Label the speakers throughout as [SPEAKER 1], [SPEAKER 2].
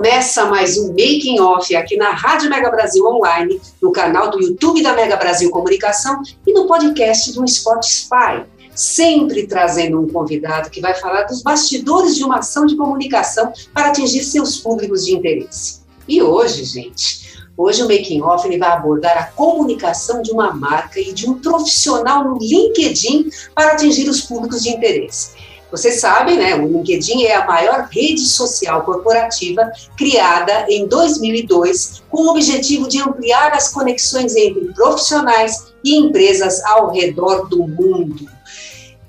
[SPEAKER 1] Começa mais um Making Off aqui na Rádio Mega Brasil Online, no canal do YouTube da Mega Brasil Comunicação e no podcast do Spotify sempre trazendo um convidado que vai falar dos bastidores de uma ação de comunicação para atingir seus públicos de interesse. E hoje, gente, hoje o Making Off ele vai abordar a comunicação de uma marca e de um profissional no LinkedIn para atingir os públicos de interesse. Vocês sabem, né? O LinkedIn é a maior rede social corporativa criada em 2002 com o objetivo de ampliar as conexões entre profissionais e empresas ao redor do mundo.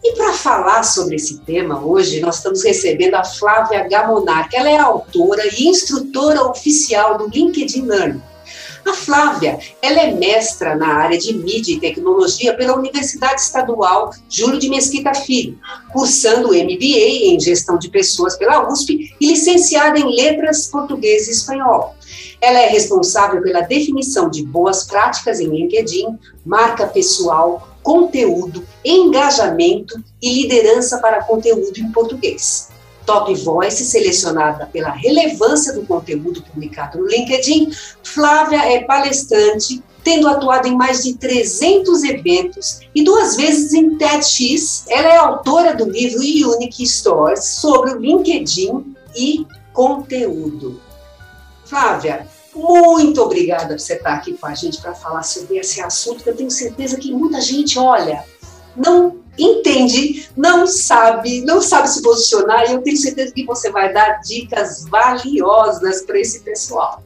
[SPEAKER 1] E para falar sobre esse tema, hoje nós estamos recebendo a Flávia Gamonar, que ela é autora e instrutora oficial do LinkedIn Learning. A Flávia, ela é mestra na área de mídia e tecnologia pela Universidade Estadual Júlio de Mesquita Filho, cursando MBA em gestão de pessoas pela USP e licenciada em letras português e espanhol. Ela é responsável pela definição de boas práticas em LinkedIn, marca pessoal, conteúdo, engajamento e liderança para conteúdo em português. Top Voice, selecionada pela relevância do conteúdo publicado no LinkedIn, Flávia é palestrante, tendo atuado em mais de 300 eventos e duas vezes em TEDx. Ela é autora do livro Unique Stories sobre o LinkedIn e conteúdo. Flávia, muito obrigada por você estar aqui com a gente para falar sobre esse assunto que eu tenho certeza que muita gente olha, não entende, não sabe, não sabe se posicionar e eu tenho certeza que você vai dar dicas valiosas para esse pessoal.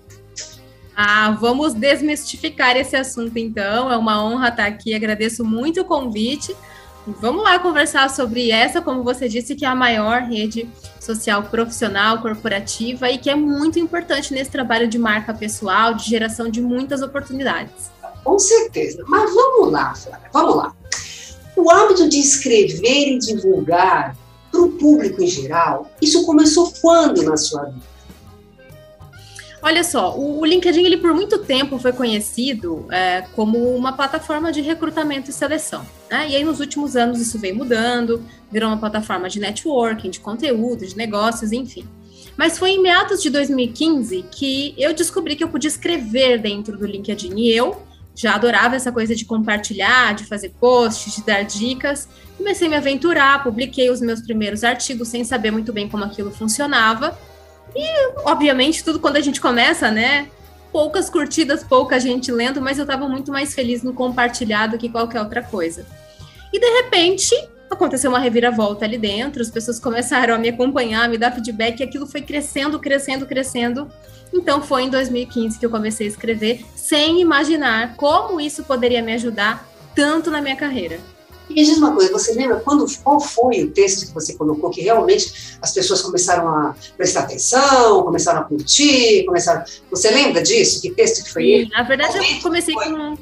[SPEAKER 2] Ah, vamos desmistificar esse assunto então. É uma honra estar aqui. Agradeço muito o convite. Vamos lá conversar sobre essa, como você disse, que é a maior rede social profissional, corporativa e que é muito importante nesse trabalho de marca pessoal, de geração de muitas oportunidades.
[SPEAKER 1] Com certeza. Mas vamos lá, Flávia, vamos lá. O hábito de escrever e divulgar para o público em geral, isso começou quando na sua vida?
[SPEAKER 2] Olha só, o LinkedIn ele por muito tempo foi conhecido é, como uma plataforma de recrutamento e seleção. Né? E aí nos últimos anos isso veio mudando, virou uma plataforma de networking, de conteúdo, de negócios, enfim. Mas foi em meados de 2015 que eu descobri que eu podia escrever dentro do LinkedIn. E eu já adorava essa coisa de compartilhar, de fazer posts, de dar dicas. Comecei a me aventurar, publiquei os meus primeiros artigos sem saber muito bem como aquilo funcionava. E, obviamente, tudo quando a gente começa, né? Poucas curtidas, pouca gente lendo, mas eu estava muito mais feliz no compartilhar do que qualquer outra coisa. E de repente, aconteceu uma reviravolta ali dentro, as pessoas começaram a me acompanhar, a me dar feedback, e aquilo foi crescendo, crescendo, crescendo. Então foi em 2015 que eu comecei a escrever, sem imaginar como isso poderia me ajudar tanto na minha carreira.
[SPEAKER 1] E me diz uma coisa, você lembra quando, qual foi o texto que você colocou que realmente as pessoas começaram a prestar atenção, começaram a curtir, começaram... Você lembra disso? Que texto que foi Sim, ele?
[SPEAKER 2] Na verdade, eu comecei com...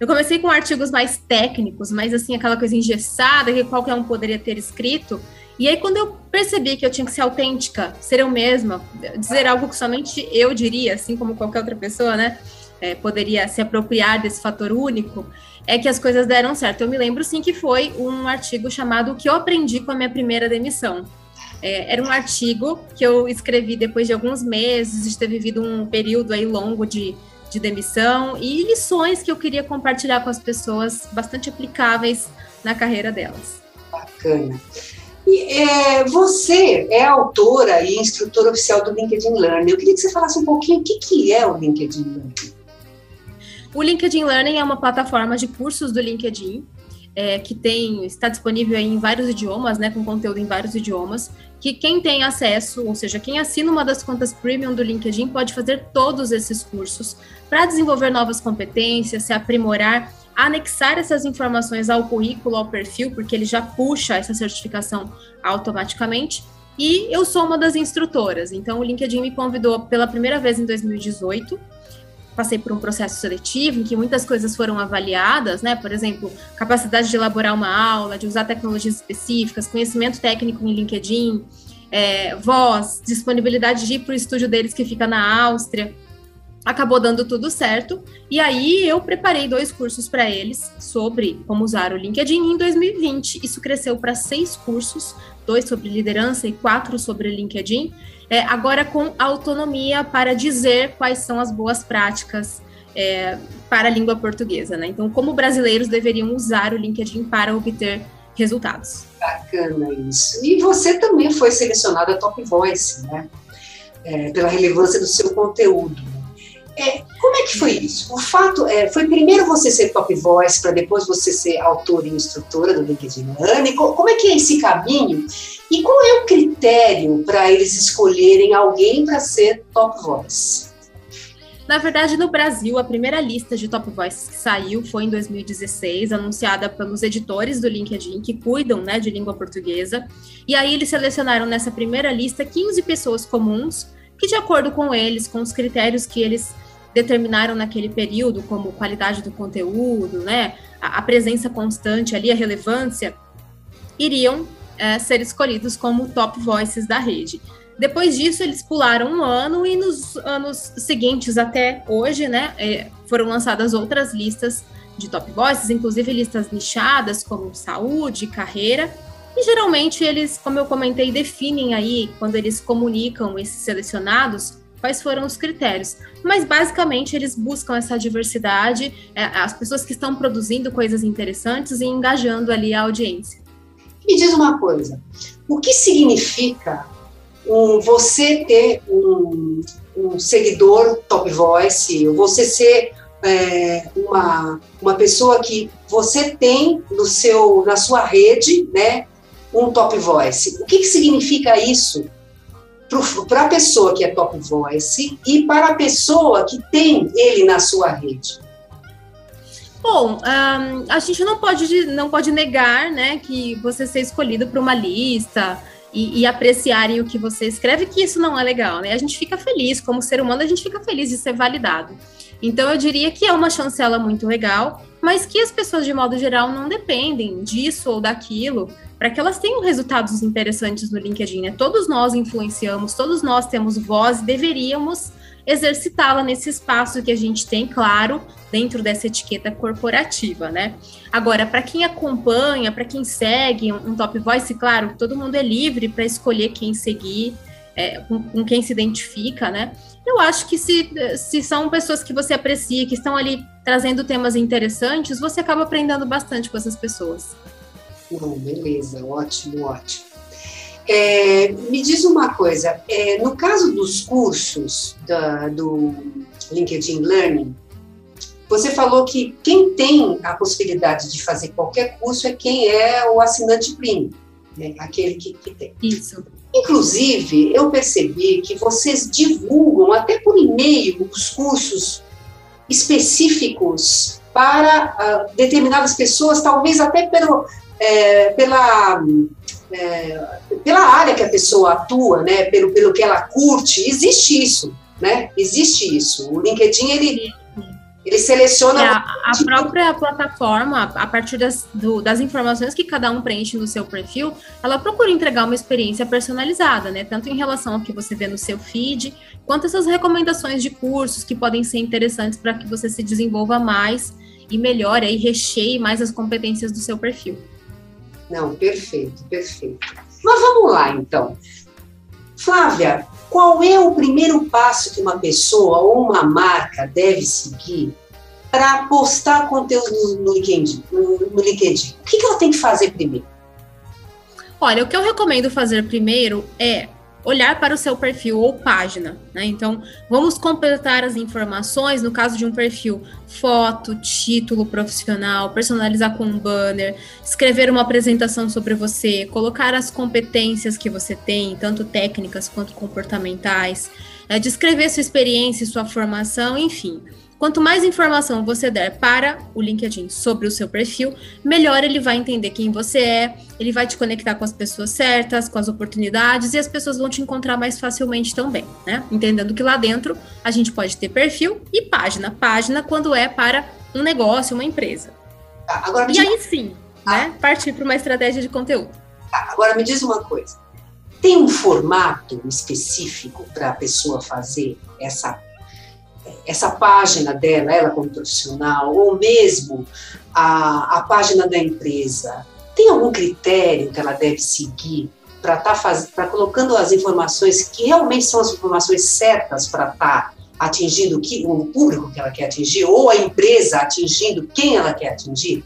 [SPEAKER 2] Eu comecei com artigos mais técnicos, mais assim, aquela coisa engessada que qualquer um poderia ter escrito. E aí, quando eu percebi que eu tinha que ser autêntica, ser eu mesma, dizer algo que somente eu diria, assim como qualquer outra pessoa, né? É, poderia se apropriar desse fator único, é que as coisas deram certo. Eu me lembro sim que foi um artigo chamado O que eu aprendi com a minha primeira demissão. É, era um artigo que eu escrevi depois de alguns meses de ter vivido um período aí longo de, de demissão e lições que eu queria compartilhar com as pessoas, bastante aplicáveis na carreira delas.
[SPEAKER 1] Bacana. E, é, você é autora e instrutora oficial do LinkedIn Learning. Eu queria que você falasse um pouquinho o que, que é o LinkedIn Learning.
[SPEAKER 2] O LinkedIn Learning é uma plataforma de cursos do LinkedIn, é, que tem, está disponível em vários idiomas, né, com conteúdo em vários idiomas, que quem tem acesso, ou seja, quem assina uma das contas premium do LinkedIn pode fazer todos esses cursos para desenvolver novas competências, se aprimorar, anexar essas informações ao currículo, ao perfil, porque ele já puxa essa certificação automaticamente. E eu sou uma das instrutoras, então o LinkedIn me convidou pela primeira vez em 2018 passei por um processo seletivo em que muitas coisas foram avaliadas, né? Por exemplo, capacidade de elaborar uma aula, de usar tecnologias específicas, conhecimento técnico em LinkedIn, é, voz, disponibilidade de ir para o estúdio deles que fica na Áustria. Acabou dando tudo certo. E aí eu preparei dois cursos para eles sobre como usar o LinkedIn em 2020. Isso cresceu para seis cursos, dois sobre liderança e quatro sobre LinkedIn é, agora com autonomia para dizer quais são as boas práticas é, para a língua portuguesa, né? Então, como brasileiros deveriam usar o LinkedIn para obter resultados.
[SPEAKER 1] Bacana isso. E você também foi selecionada Top Voice, né? É, pela relevância do seu conteúdo. É, como é que foi isso? O fato é, foi primeiro você ser top voice para depois você ser autora e instrutora do LinkedIn Learning. Como é que é esse caminho? E qual é o critério para eles escolherem alguém para ser top voice?
[SPEAKER 2] Na verdade, no Brasil, a primeira lista de top voices que saiu foi em 2016, anunciada pelos editores do LinkedIn, que cuidam né, de língua portuguesa. E aí eles selecionaram nessa primeira lista 15 pessoas comuns, que, de acordo com eles, com os critérios que eles determinaram naquele período, como qualidade do conteúdo, né, a, a presença constante ali, a relevância, iriam é, ser escolhidos como top voices da rede. Depois disso, eles pularam um ano e nos anos seguintes até hoje, né, é, foram lançadas outras listas de top voices, inclusive listas nichadas como saúde, carreira, e geralmente eles, como eu comentei, definem aí, quando eles comunicam esses selecionados, quais foram os critérios. Mas basicamente eles buscam essa diversidade, é, as pessoas que estão produzindo coisas interessantes e engajando ali a audiência.
[SPEAKER 1] Me diz uma coisa, o que significa um, você ter um, um, seguidor top voice, você ser é, uma, uma pessoa que você tem no seu, na sua rede, né, um top voice. O que, que significa isso para a pessoa que é top voice e para a pessoa que tem ele na sua rede?
[SPEAKER 2] Bom, um, a gente não pode, não pode negar né, que você ser escolhido para uma lista e, e, apreciarem o que você escreve, que isso não é legal, né? A gente fica feliz, como ser humano, a gente fica feliz de ser validado. Então, eu diria que é uma chancela muito legal, mas que as pessoas, de modo geral, não dependem disso ou daquilo para que elas tenham resultados interessantes no LinkedIn. Né? Todos nós influenciamos, todos nós temos voz deveríamos exercitá-la nesse espaço que a gente tem, claro, dentro dessa etiqueta corporativa, né? Agora, para quem acompanha, para quem segue um, um, Top Voice, claro, todo mundo é livre para escolher quem seguir, é, com, com, quem se identifica, né? Eu acho que se, se são pessoas que você aprecia, que estão ali trazendo temas interessantes, você acaba aprendendo bastante com essas pessoas.
[SPEAKER 1] Não, beleza, ótimo, ótimo. É, me diz uma coisa, é, no caso dos cursos da, do LinkedIn Learning, você falou que quem tem a possibilidade de fazer qualquer curso é quem é o assinante premium, né? aquele que, que tem.
[SPEAKER 2] Isso.
[SPEAKER 1] Inclusive, eu percebi que vocês divulgam até por e-mail os cursos específicos para uh, determinadas pessoas, talvez até pelo, é, pela, é, pela área que a pessoa atua, né, pelo, pelo que ela curte, existe isso, né? Existe isso. O LinkedIn, ele, ele seleciona... É,
[SPEAKER 2] a, própria plataforma, a partir das, do, das informações que cada um preenche no seu perfil, ela procura entregar uma experiência personalizada, né? Tanto em relação ao que você vê no seu feed, quanto essas recomendações de cursos que podem ser interessantes para que você se desenvolva mais e melhore e recheie mais as competências do seu perfil.
[SPEAKER 1] Não, perfeito, perfeito. Mas vamos lá, então. Flávia, qual é o primeiro passo que uma pessoa ou uma marca deve seguir para postar conteúdo no LinkedIn? No LinkedIn? O que ela tem que fazer primeiro?
[SPEAKER 2] Olha, o que eu recomendo fazer primeiro é olhar para o seu perfil ou página, né? Então, vamos completar as informações, no caso de um perfil, foto, título profissional, personalizar com um banner, escrever uma apresentação sobre você, colocar as competências que você tem, tanto técnicas quanto comportamentais, é, descrever sua experiência, sua formação, enfim. Quanto mais informação você der para o LinkedIn sobre o seu perfil, melhor ele vai entender quem você é, ele vai te conectar com as pessoas certas, com as oportunidades e as pessoas vão te encontrar mais facilmente também, né? Entendendo que lá dentro a gente pode ter perfil e página. Página quando é para um negócio, uma empresa. Tá, agora e aí sim, ah. né? Partir para uma estratégia de conteúdo.
[SPEAKER 1] Tá, agora me diz uma coisa. Tem um formato específico para a pessoa fazer essa essa página dela, ela como profissional, ou mesmo a, a página da empresa, tem algum critério que ela deve seguir para estar tá colocando as informações que realmente são as informações certas para estar tá atingindo o público que ela quer atingir, ou a empresa atingindo quem ela quer atingir?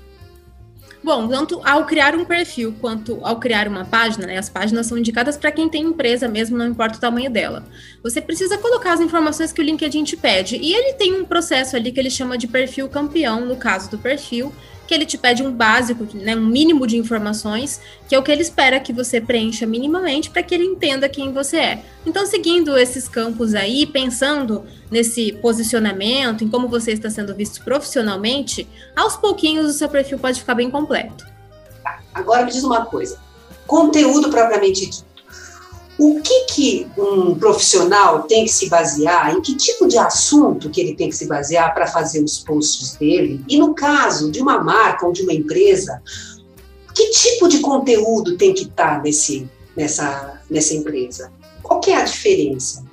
[SPEAKER 2] Bom, tanto ao criar um perfil quanto ao criar uma página, né, as páginas são indicadas para quem tem empresa mesmo, não importa o tamanho dela. Você precisa colocar as informações que o LinkedIn te pede. E ele tem um processo ali que ele chama de perfil campeão, no caso do perfil, que ele te pede um básico, né, um mínimo de informações, que é o que ele espera que você preencha minimamente para que ele entenda quem você é. Então, seguindo esses campos aí, pensando nesse posicionamento, em como você está sendo visto profissionalmente, aos pouquinhos o seu perfil pode ficar bem completo.
[SPEAKER 1] Tá, agora me diz uma coisa: conteúdo propriamente dito o que, que um profissional tem que se basear, em que tipo de assunto que ele tem que se basear para fazer os posts dele, e no caso de uma marca ou de uma empresa, que tipo de conteúdo tem que estar tá nesse, nessa, nessa empresa? Qual que é a diferença?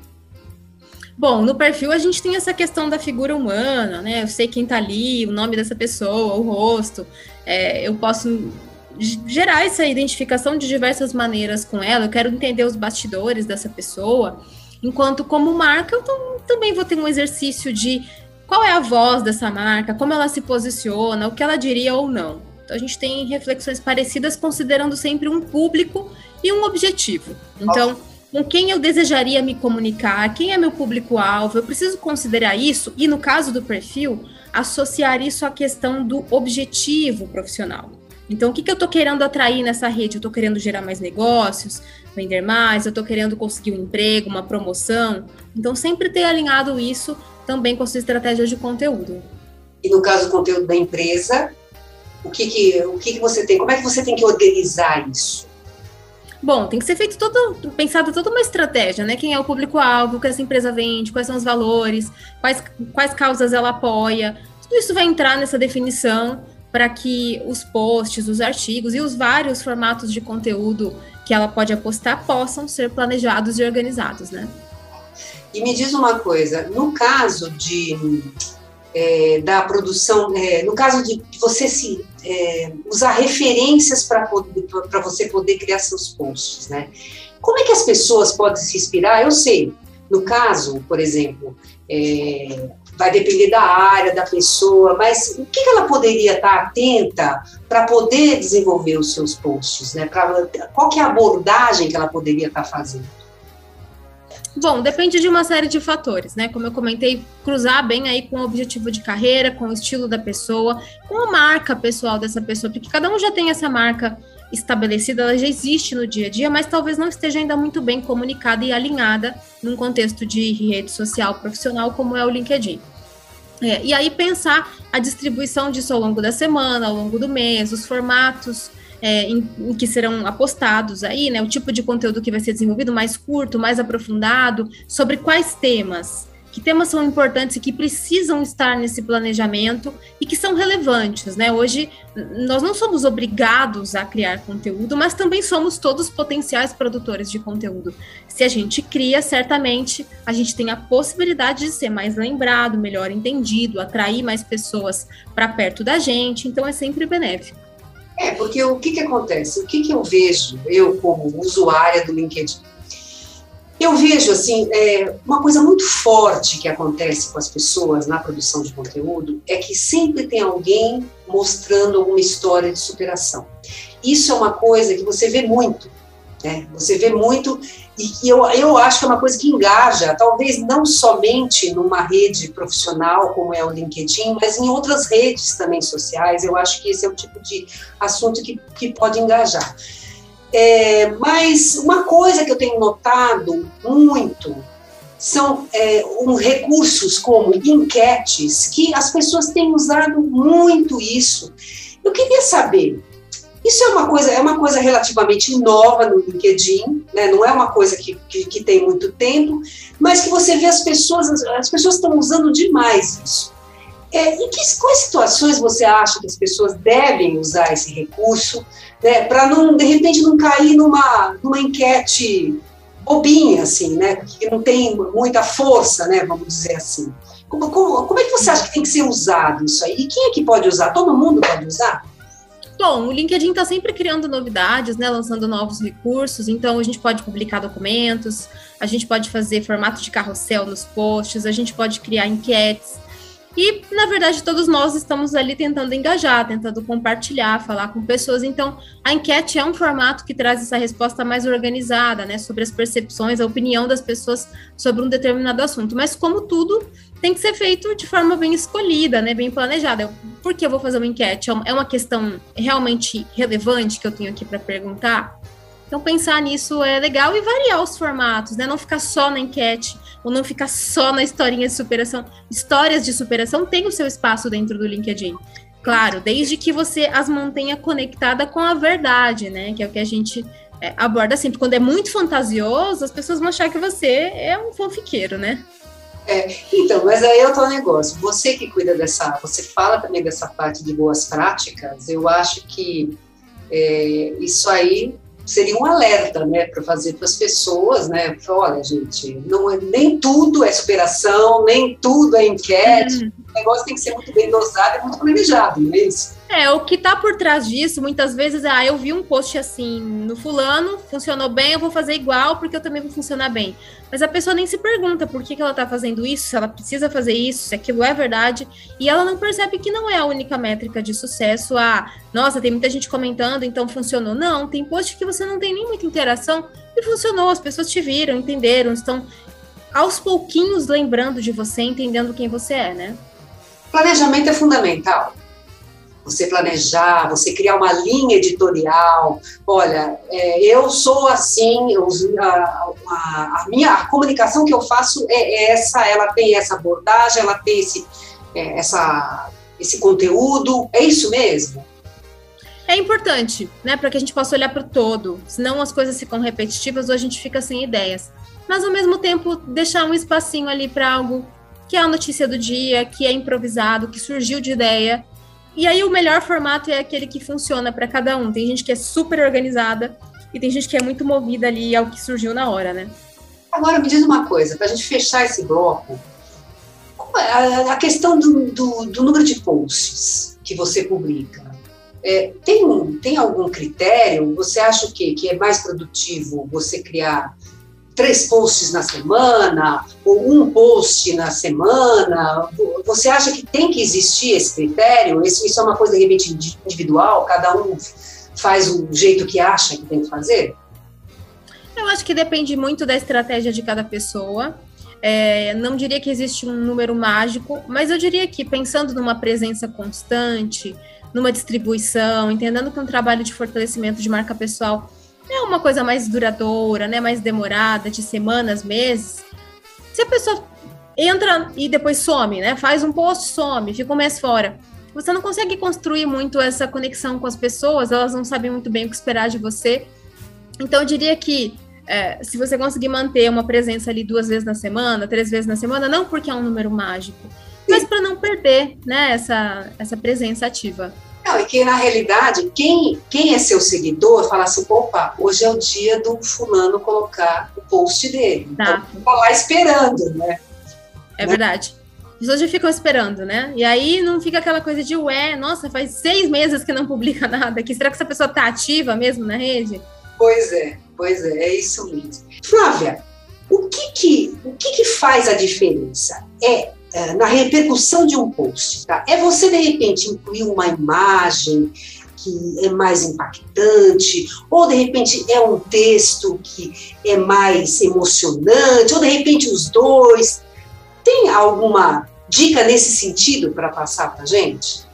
[SPEAKER 2] Bom, no perfil a gente tem essa questão da figura humana, né? Eu sei quem está ali, o nome dessa pessoa, o rosto. É, eu posso gerar essa identificação de diversas maneiras com ela, eu quero entender os bastidores dessa pessoa, enquanto como marca eu também vou ter um exercício de qual é a voz dessa marca, como ela se posiciona, o que ela diria ou não. Então a gente tem reflexões parecidas considerando sempre um público e um objetivo. Então, com quem eu desejaria me comunicar, quem é meu público-alvo, eu preciso considerar isso e no caso do perfil, associar isso à questão do objetivo profissional. Então, o que, que eu estou querendo atrair nessa rede? Eu estou querendo gerar mais negócios, vender mais, eu estou querendo conseguir um emprego, uma promoção. Então, sempre ter alinhado isso também com a sua estratégia de conteúdo.
[SPEAKER 1] E no caso do conteúdo da empresa, o que, que, o que, que você tem? Como é que você tem que organizar isso?
[SPEAKER 2] Bom, tem que ser feito todo, pensado toda uma estratégia, né? Quem é o público-alvo, o que essa empresa vende, quais são os valores, quais, quais causas ela apoia. Tudo isso vai entrar nessa definição para que os posts, os artigos e os vários formatos de conteúdo que ela pode apostar possam ser planejados e organizados, né?
[SPEAKER 1] E me diz uma coisa, no caso de é, da produção, é, no caso de você se é, usar referências para você poder criar seus posts, né? Como é que as pessoas podem se inspirar? Eu sei, no caso, por exemplo, é, vai depender da área, da pessoa, mas o que ela poderia estar atenta para poder desenvolver os seus posts, né? Pra, qual que é a abordagem que ela poderia estar fazendo?
[SPEAKER 2] Bom, depende de uma série de fatores, né? Como eu comentei, cruzar bem aí com o objetivo de carreira, com o estilo da pessoa, com a marca pessoal dessa pessoa, porque cada um já tem essa marca estabelecida, ela já existe no dia a dia, mas talvez não esteja ainda muito bem comunicada e alinhada num contexto de rede social profissional como é o LinkedIn. É, e aí pensar a distribuição disso ao longo da semana, ao longo do mês, os formatos é, em, em, que serão apostados aí, né? O tipo de conteúdo que vai ser desenvolvido mais curto, mais aprofundado, sobre quais temas que temas são importantes e que precisam estar nesse planejamento e que são relevantes, né? Hoje nós não somos obrigados a criar conteúdo, mas também somos todos potenciais produtores de conteúdo. Se a gente cria, certamente a gente tem a possibilidade de ser mais lembrado, melhor entendido, atrair mais pessoas para perto da gente, então é sempre benéfico.
[SPEAKER 1] É, porque o que, que acontece? O que, que eu vejo, eu como usuária do LinkedIn? Eu vejo assim é, uma coisa muito forte que acontece com as pessoas na produção de conteúdo é que sempre tem alguém mostrando alguma história de superação. Isso é uma coisa que você vê muito, né? Você vê muito e, eu, eu acho que é uma coisa que engaja, talvez não somente numa rede profissional como é o LinkedIn, mas em outras redes também sociais. Eu acho que esse é o tipo de assunto que, que pode engajar. É, mas uma coisa que eu tenho notado muito são é, um, recursos como enquetes, que as pessoas têm usado muito isso. Eu queria saber, isso é uma coisa, é uma coisa relativamente nova no LinkedIn, né? não é uma coisa que, que, que tem muito tempo, mas que você vê as pessoas, as pessoas estão usando demais isso. É, em que, quais situações você acha que as pessoas devem usar esse recurso, né, para não, de repente, não cair numa, numa enquete bobinha, assim, né, que não tem muita força, né, vamos dizer assim. Como, como, como é que você acha que tem que ser usado isso aí? E quem é que pode usar? Todo mundo pode usar?
[SPEAKER 2] Bom, o LinkedIn está sempre criando novidades, né, lançando novos recursos, então a gente pode publicar documentos, a gente pode fazer formato de carrossel nos posts, a gente pode criar enquetes, e, na verdade, todos nós estamos ali tentando engajar, tentando compartilhar, falar com pessoas. Então, a enquete é um formato que traz essa resposta mais organizada, né, sobre as percepções, a opinião das pessoas sobre um determinado assunto. Mas, como tudo, tem que ser feito de forma bem escolhida, né, bem planejada. Por que eu vou fazer uma enquete? É uma questão realmente relevante que eu tenho aqui para perguntar? Então, pensar nisso é legal e variar os formatos, né? Não ficar só na enquete ou não ficar só na historinha de superação. Histórias de superação têm o seu espaço dentro do LinkedIn. Claro, desde que você as mantenha conectada com a verdade, né? Que é o que a gente é, aborda sempre. Quando é muito fantasioso, as pessoas vão achar que você é um fanfiqueiro, né?
[SPEAKER 1] É, então, mas aí é o teu negócio. Você que cuida dessa, você fala também dessa parte de boas práticas. Eu acho que é, isso aí seria um alerta, né, para fazer para as pessoas, né, olha, gente, não é, nem tudo é superação, nem tudo é enquete, uhum. o negócio tem que ser muito bem dosado e muito planejado, não é isso?
[SPEAKER 2] É, o que tá por trás disso, muitas vezes, ah, eu vi um post assim no fulano, funcionou bem, eu vou fazer igual porque eu também vou funcionar bem. Mas a pessoa nem se pergunta por que, que ela tá fazendo isso, se ela precisa fazer isso, se aquilo é verdade, e ela não percebe que não é a única métrica de sucesso. Ah, nossa, tem muita gente comentando, então funcionou. Não, tem post que você não tem nem muita interação e funcionou, as pessoas te viram, entenderam, estão aos pouquinhos lembrando de você, entendendo quem você é, né?
[SPEAKER 1] Planejamento é fundamental você planejar, você criar uma linha editorial. Olha, é, eu sou assim, eu, a, a, a, minha a comunicação que eu faço é essa, ela tem essa abordagem, ela tem esse, é, essa, esse conteúdo. É isso mesmo?
[SPEAKER 2] É importante, né, para que a gente possa olhar para o todo, senão as coisas ficam repetitivas ou a gente fica sem ideias. Mas ao mesmo tempo, deixar um espacinho ali para algo que é a notícia do dia, que é improvisado, que surgiu de ideia e aí o melhor formato é aquele que funciona para cada um. Tem gente que é super organizada e tem gente que é muito movida ali ao que surgiu na hora, né?
[SPEAKER 1] Agora me diz uma coisa, para a gente fechar esse bloco, é a questão do, do, do número de posts que você publica. É, tem, tem algum critério? Você acha que, que é mais produtivo você criar três posts na semana, ou um post na semana? Você acha que tem que existir esse critério? Isso, isso é uma coisa, de repente, individual? Cada um faz o jeito que acha que tem que fazer?
[SPEAKER 2] Eu acho que depende muito da estratégia de cada pessoa. É, não diria que existe um número mágico, mas eu diria que pensando numa presença constante, numa distribuição, entendendo que um trabalho de fortalecimento de marca pessoal é uma coisa mais duradoura, né, mais demorada, de semanas, meses, se a pessoa entra e depois some, né, faz um post, some, fica um mês fora, você não consegue construir muito essa conexão com as pessoas, elas não sabem muito bem o que esperar de você. Então, eu diria que é, se você conseguir manter uma presença ali duas vezes na semana, três vezes na semana, não porque é um número mágico, mas para não perder né, essa, essa presença ativa.
[SPEAKER 1] Não, e que na realidade, quem, quem é seu seguidor fala assim: opa, hoje é o dia do fulano colocar o post dele. Tá. Então, tá lá esperando, né?
[SPEAKER 2] É né? verdade. As pessoas já ficam esperando, né? E aí não fica aquela coisa de, ué, nossa, faz seis meses que não publica nada aqui. Será que essa pessoa tá ativa mesmo na rede?
[SPEAKER 1] Pois é, pois é, é isso mesmo. Flávia, o que que, o que, que faz a diferença? É é, na repercussão de um post. Tá? É você, de repente, incluir uma imagem que é mais impactante, ou de repente é um texto que é mais emocionante, ou de repente os dois. Tem alguma dica nesse sentido para passar para gente?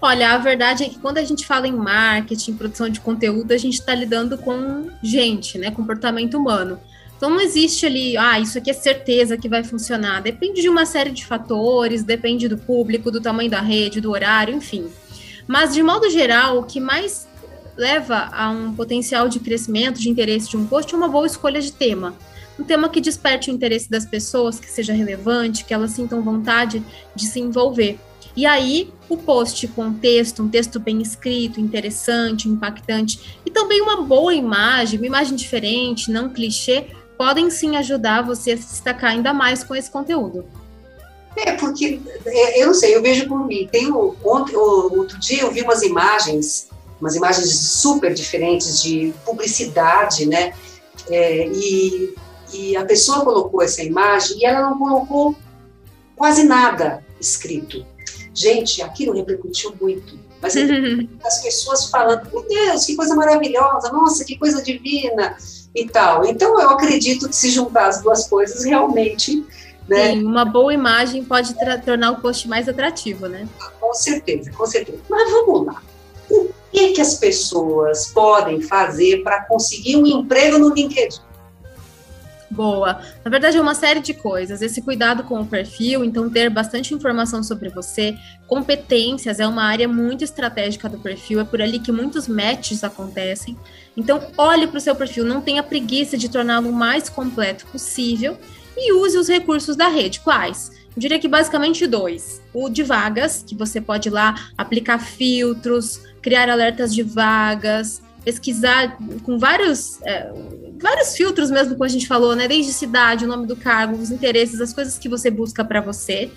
[SPEAKER 2] Olha, a verdade é que quando a gente fala em marketing, produção de conteúdo, a gente está lidando com gente, né, comportamento humano. Então não existe ali, ah, isso aqui é certeza que vai funcionar. Depende de uma série de fatores, depende do público, do tamanho da rede, do horário, enfim. Mas de modo geral, o que mais leva a um potencial de crescimento, de interesse de um post é uma boa escolha de tema. Um tema que desperte o interesse das pessoas, que seja relevante, que elas sintam vontade de se envolver. E aí, o post com texto, um texto bem escrito, interessante, impactante, e também uma boa imagem, uma imagem diferente, não clichê, podem sim ajudar você a se destacar ainda mais com esse conteúdo.
[SPEAKER 1] É, porque, é, eu não sei, eu vejo por mim. Tem um, ontem, outro dia eu vi umas imagens, umas imagens super diferentes de publicidade, né? É, e, e a pessoa colocou essa imagem e ela não colocou quase nada escrito. Gente, aquilo repercutiu muito. Mas as pessoas falando, meu Deus, que coisa maravilhosa, nossa, que coisa divina e tal. Então, eu acredito que se juntar as duas coisas, realmente né?
[SPEAKER 2] Sim, uma boa imagem pode tornar o post mais atrativo, né?
[SPEAKER 1] Com certeza, com certeza. Mas vamos lá. O que, que as pessoas podem fazer para conseguir um emprego no LinkedIn?
[SPEAKER 2] Boa. Na verdade, é uma série de coisas. Esse cuidado com o perfil, então ter bastante informação sobre você, competências é uma área muito estratégica do perfil, é por ali que muitos matches acontecem. Então, olhe para o seu perfil, não tenha preguiça de torná-lo o mais completo possível e use os recursos da rede. Quais? Eu diria que basicamente dois. O de vagas, que você pode ir lá aplicar filtros, criar alertas de vagas, pesquisar com vários, é, vários filtros mesmo, como a gente falou, né? Desde cidade, o nome do cargo, os interesses, as coisas que você busca para você,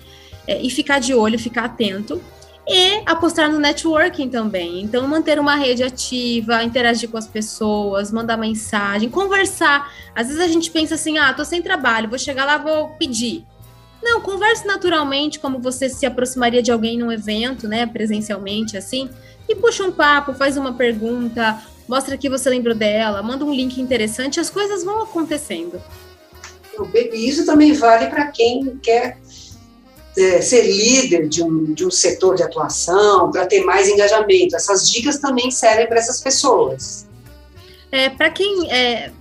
[SPEAKER 2] é, e ficar de olho, ficar atento. E apostar no networking também. Então, manter uma rede ativa, interagir com as pessoas, mandar mensagem, conversar. Às vezes a gente pensa assim: ah, tô sem trabalho, vou chegar lá, vou pedir. Não, converse naturalmente, como você se aproximaria de alguém num evento, né, presencialmente, assim, e puxa um papo, faz uma pergunta, mostra que você lembrou dela, manda um link interessante, as coisas vão acontecendo.
[SPEAKER 1] Isso também vale para quem quer é, ser líder de um, de um setor de atuação, para ter mais engajamento. Essas dicas também servem para essas pessoas.
[SPEAKER 2] É, para quem é,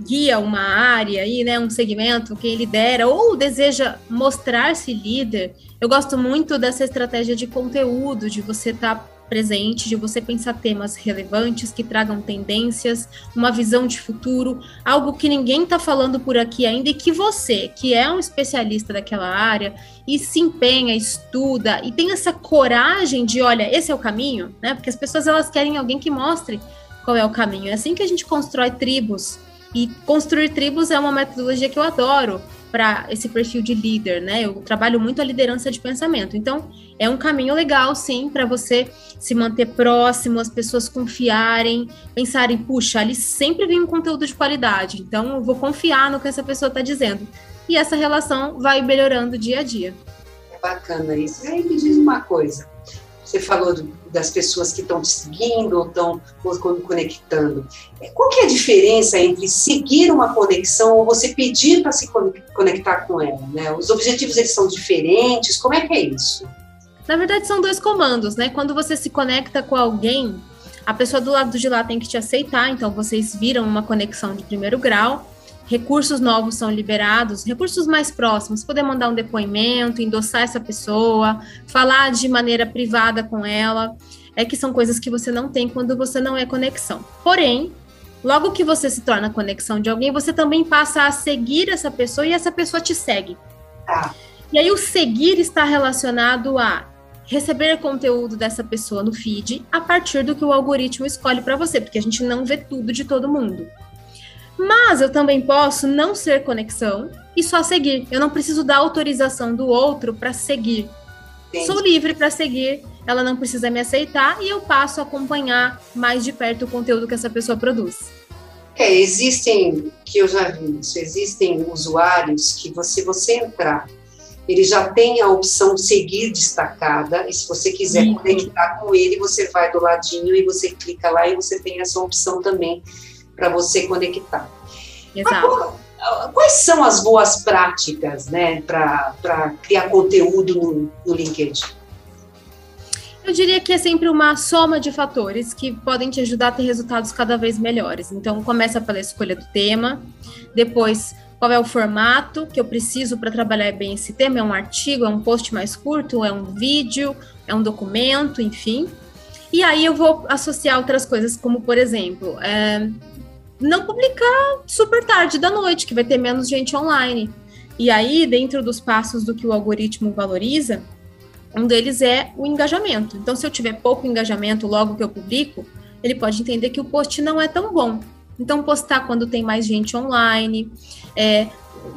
[SPEAKER 2] guia uma área aí, né, um segmento, quem lidera ou deseja mostrar-se líder, eu gosto muito dessa estratégia de conteúdo, de você estar tá presente, de você pensar temas relevantes que tragam tendências, uma visão de futuro, algo que ninguém está falando por aqui ainda e que você, que é um especialista daquela área e se empenha, estuda e tem essa coragem de, olha, esse é o caminho, né? Porque as pessoas elas querem alguém que mostre qual é o caminho. É assim que a gente constrói tribos. E construir tribos é uma metodologia que eu adoro para esse perfil de líder, né? Eu trabalho muito a liderança de pensamento. Então, é um caminho legal, sim, para você se manter próximo, as pessoas confiarem, pensarem, puxa, ali sempre vem um conteúdo de qualidade, então eu vou confiar no que essa pessoa está dizendo. E essa relação vai melhorando dia a dia.
[SPEAKER 1] É bacana isso. E aí me diz uma coisa. Você falou das pessoas que estão te seguindo ou estão conectando. É, qual que é a diferença entre seguir uma conexão ou você pedir para se conectar com ela? Né? Os objetivos eles são diferentes? Como é que é isso?
[SPEAKER 2] Na verdade, são dois comandos, né? Quando você se conecta com alguém, a pessoa do lado de lá tem que te aceitar, então vocês viram uma conexão de primeiro grau recursos novos são liberados, recursos mais próximos, poder mandar um depoimento, endossar essa pessoa, falar de maneira privada com ela, é que são coisas que você não tem quando você não é conexão. Porém, logo que você se torna conexão de alguém, você também passa a seguir essa pessoa e essa pessoa te segue.
[SPEAKER 1] Tá.
[SPEAKER 2] E aí o seguir está relacionado a receber conteúdo dessa pessoa no feed a partir do que o algoritmo escolhe para você, porque a gente não vê tudo de todo mundo. Mas eu também posso não ser conexão e só seguir. Eu não preciso da autorização do outro para seguir. Sou livre para seguir, ela não precisa me aceitar e eu passo a acompanhar mais de perto o conteúdo que essa pessoa produz.
[SPEAKER 1] É, existem, que eu já vi isso, existem usuários que você, você entrar, ele já tem a opção seguir destacada, e se você quiser uhum. conectar com ele, você vai do ladinho e você clica lá e você tem essa opção também para você conectar.
[SPEAKER 2] Exato. Agora,
[SPEAKER 1] quais são as boas práticas né, para criar conteúdo no, no LinkedIn?
[SPEAKER 2] Eu diria que é sempre uma soma de fatores que podem te ajudar a ter resultados cada vez melhores. Então, começa pela escolha do tema, depois qual é o formato que eu preciso para trabalhar bem esse tema? É um artigo, é um post mais curto, é um vídeo, é um documento, enfim. E aí eu vou associar outras coisas, como por exemplo, é, não publicar super tarde da noite, que vai ter menos gente online. E aí, dentro dos passos do que o algoritmo valoriza, um deles é o engajamento. Então, se eu tiver pouco engajamento logo que eu publico, ele pode entender que o post não é tão bom. Então, postar quando tem mais gente online, é,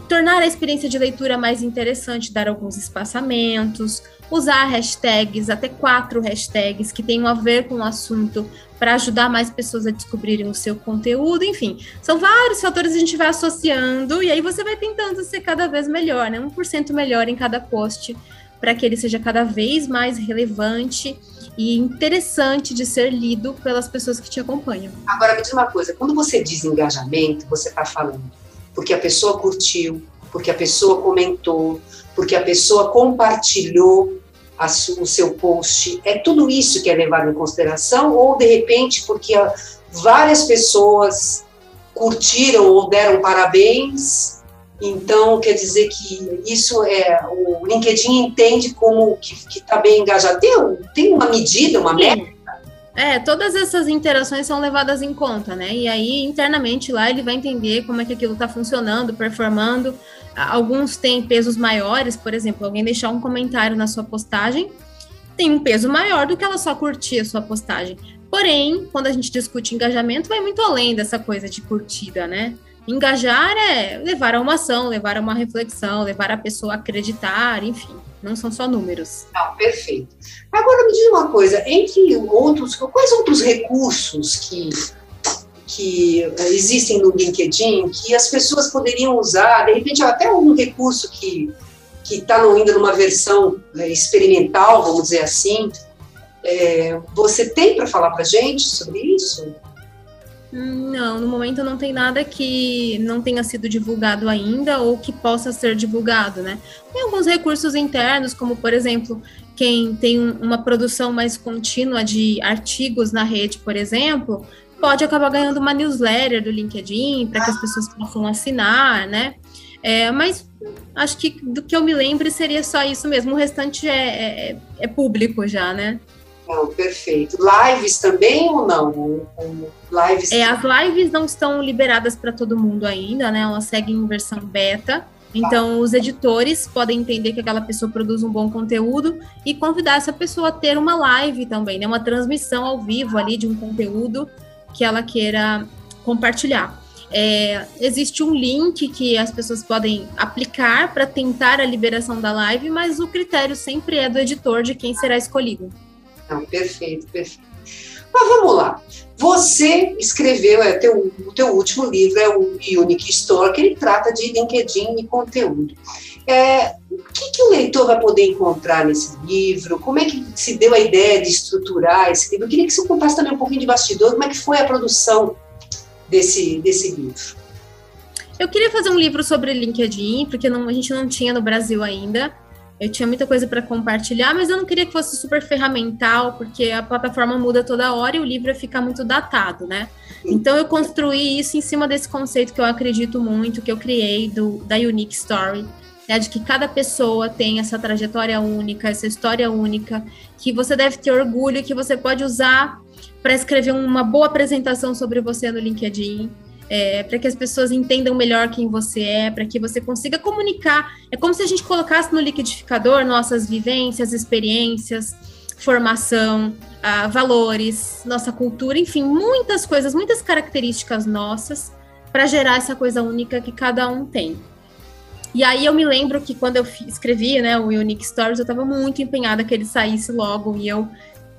[SPEAKER 2] tornar a experiência de leitura mais interessante, dar alguns espaçamentos, usar hashtags, até quatro hashtags que tenham a ver com o assunto para ajudar mais pessoas a descobrirem o seu conteúdo, enfim, são vários fatores que a gente vai associando e aí você vai tentando ser cada vez melhor, né? 1% melhor em cada post para que ele seja cada vez mais relevante e interessante de ser lido pelas pessoas que te acompanham.
[SPEAKER 1] Agora me diz uma coisa, quando você diz engajamento, você está falando porque a pessoa curtiu, porque a pessoa comentou, porque a pessoa compartilhou o seu post. É tudo isso que é levado em consideração ou de repente porque várias pessoas curtiram ou deram parabéns então, quer dizer que isso é. O LinkedIn entende como que está bem engajado. Tem, tem uma medida, uma meta?
[SPEAKER 2] É, todas essas interações são levadas em conta, né? E aí, internamente lá, ele vai entender como é que aquilo está funcionando, performando. Alguns têm pesos maiores, por exemplo, alguém deixar um comentário na sua postagem tem um peso maior do que ela só curtir a sua postagem. Porém, quando a gente discute engajamento, vai muito além dessa coisa de curtida, né? Engajar é levar a uma ação, levar a uma reflexão, levar a pessoa a acreditar, enfim, não são só números.
[SPEAKER 1] Não, perfeito. Agora me diz uma coisa, entre outros, quais outros recursos que, que existem no LinkedIn que as pessoas poderiam usar, de repente até algum recurso que que está ainda numa versão né, experimental, vamos dizer assim, é, você tem para falar para gente sobre isso?
[SPEAKER 2] Não, no momento não tem nada que não tenha sido divulgado ainda ou que possa ser divulgado, né? Tem alguns recursos internos, como por exemplo, quem tem uma produção mais contínua de artigos na rede, por exemplo, pode acabar ganhando uma newsletter do LinkedIn para que as pessoas possam assinar, né? É, mas acho que do que eu me lembro seria só isso mesmo. O restante é, é, é público já, né?
[SPEAKER 1] Não, perfeito. Lives também ou não?
[SPEAKER 2] Lives. É, as lives não estão liberadas para todo mundo ainda, né? Elas seguem em versão beta. Então, os editores podem entender que aquela pessoa produz um bom conteúdo e convidar essa pessoa a ter uma live também, né? Uma transmissão ao vivo ali de um conteúdo que ela queira compartilhar. É, existe um link que as pessoas podem aplicar para tentar a liberação da live, mas o critério sempre é do editor de quem será escolhido.
[SPEAKER 1] Não, perfeito, perfeito. Mas vamos lá. Você escreveu, é, teu, o teu último livro é o Unique Store, que ele trata de LinkedIn e conteúdo. É, o que, que, o leitor vai poder encontrar nesse livro? Como é que se deu a ideia de estruturar esse livro? Eu queria que você contasse também um pouquinho de bastidor, como é que foi a produção desse, desse livro.
[SPEAKER 2] Eu queria fazer um livro sobre LinkedIn, porque não, a gente não tinha no Brasil ainda. Eu tinha muita coisa para compartilhar, mas eu não queria que fosse super ferramental, porque a plataforma muda toda hora e o livro ia ficar muito datado, né? Então eu construí isso em cima desse conceito que eu acredito muito, que eu criei do, da Unique Story, né, de que cada pessoa tem essa trajetória única, essa história única, que você deve ter orgulho, que você pode usar para escrever uma boa apresentação sobre você no LinkedIn, é, para que as pessoas entendam melhor quem você é, para que você consiga comunicar. É como se a gente colocasse no liquidificador nossas vivências, experiências, formação, uh, valores, nossa cultura, enfim, muitas coisas, muitas características nossas para gerar essa coisa única que cada um tem. E aí eu me lembro que quando eu escrevi né, o Unique Stories, eu estava muito empenhada que ele saísse logo e eu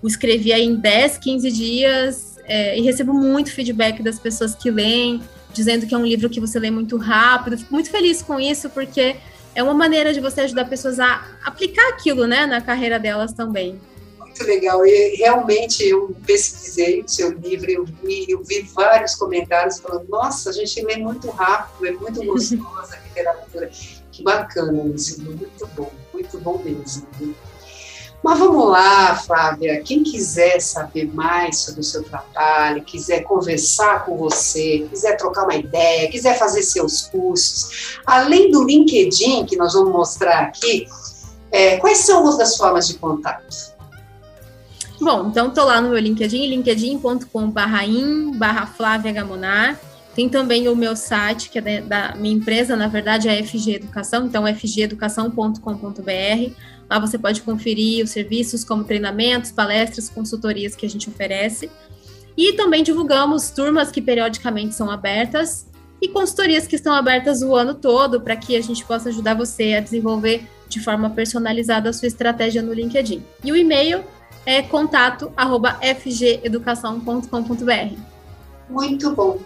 [SPEAKER 2] escrevi aí em 10, 15 dias é, e recebo muito feedback das pessoas que leem, dizendo que é um livro que você lê muito rápido. Fico muito feliz com isso, porque é uma maneira de você ajudar pessoas a aplicar aquilo né, na carreira delas também.
[SPEAKER 1] Muito legal. E realmente eu pesquisei o seu livro, eu vi, eu vi vários comentários falando, nossa, a gente lê muito rápido, é muito gostosa a literatura. Que bacana isso, muito bom, muito bom mesmo. Mas vamos lá, Flávia. Quem quiser saber mais sobre o seu trabalho, quiser conversar com você, quiser trocar uma ideia, quiser fazer seus cursos, além do LinkedIn, que nós vamos mostrar aqui, é, quais são as formas de contato?
[SPEAKER 2] Bom, então estou lá no meu LinkedIn, linkedin.com.br Flávia Gamonar. Tem também o meu site, que é da minha empresa, na verdade é FG Educação, então fgeducação.com.br. Lá você pode conferir os serviços como treinamentos, palestras, consultorias que a gente oferece. E também divulgamos turmas que periodicamente são abertas e consultorias que estão abertas o ano todo para que a gente possa ajudar você a desenvolver de forma personalizada a sua estratégia no LinkedIn. E o e-mail é contato@fgeducação.com.br.
[SPEAKER 1] Muito bom.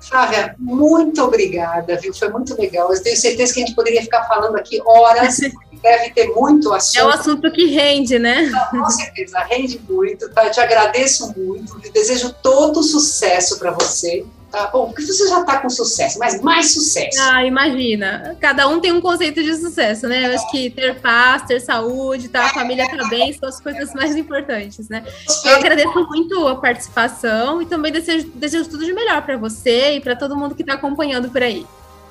[SPEAKER 1] Flávia, muito obrigada, viu? Foi muito legal. Eu tenho certeza que a gente poderia ficar falando aqui horas, deve ter muito assunto.
[SPEAKER 2] É um assunto que rende, né?
[SPEAKER 1] Não, com certeza, rende muito. Tá? Eu te agradeço muito, desejo todo sucesso para você. Tá bom, porque você já está com sucesso, mas mais sucesso.
[SPEAKER 2] Ah, imagina. Cada um tem um conceito de sucesso, né? Eu acho que ter paz, ter saúde, tá, a família tá bem, são as coisas mais importantes, né? Eu agradeço muito a participação e também desejo, desejo tudo de melhor para você e para todo mundo que está acompanhando por aí.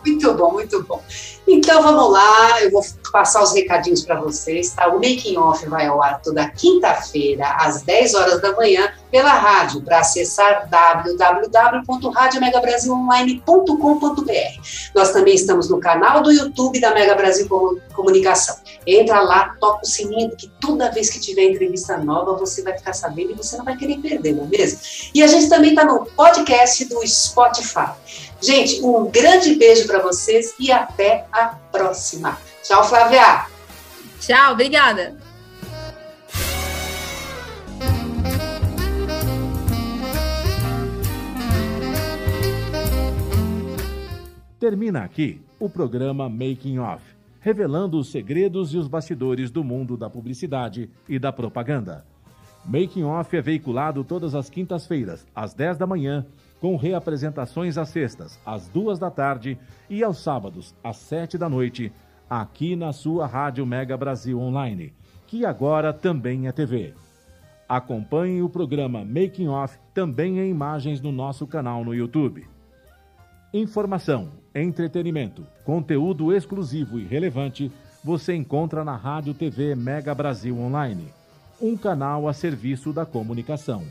[SPEAKER 1] Muito bom, muito bom. Então vamos lá, eu vou passar os recadinhos para vocês, tá? O Making Off vai ao ar toda quinta-feira, às 10 horas da manhã, pela rádio, para acessar www.radiomegabrasilonline.com.br. Nós também estamos no canal do YouTube da Mega Brasil Comunicação. Entra lá, toca o sininho, que toda vez que tiver entrevista nova, você vai ficar sabendo e você não vai querer perder, não é mesmo? E a gente também está no podcast do Spotify. Gente, um grande beijo para vocês e até a próxima. Tchau, Flávia.
[SPEAKER 2] Tchau, obrigada.
[SPEAKER 3] Termina aqui o programa Making Off, revelando os segredos e os bastidores do mundo da publicidade e da propaganda. Making Off é veiculado todas as quintas-feiras, às 10 da manhã, com reapresentações às sextas, às duas da tarde e aos sábados, às sete da noite, aqui na sua Rádio Mega Brasil Online, que agora também é TV. Acompanhe o programa Making Off também em imagens no nosso canal no YouTube. Informação, entretenimento, conteúdo exclusivo e relevante você encontra na Rádio TV Mega Brasil Online, um canal a serviço da comunicação.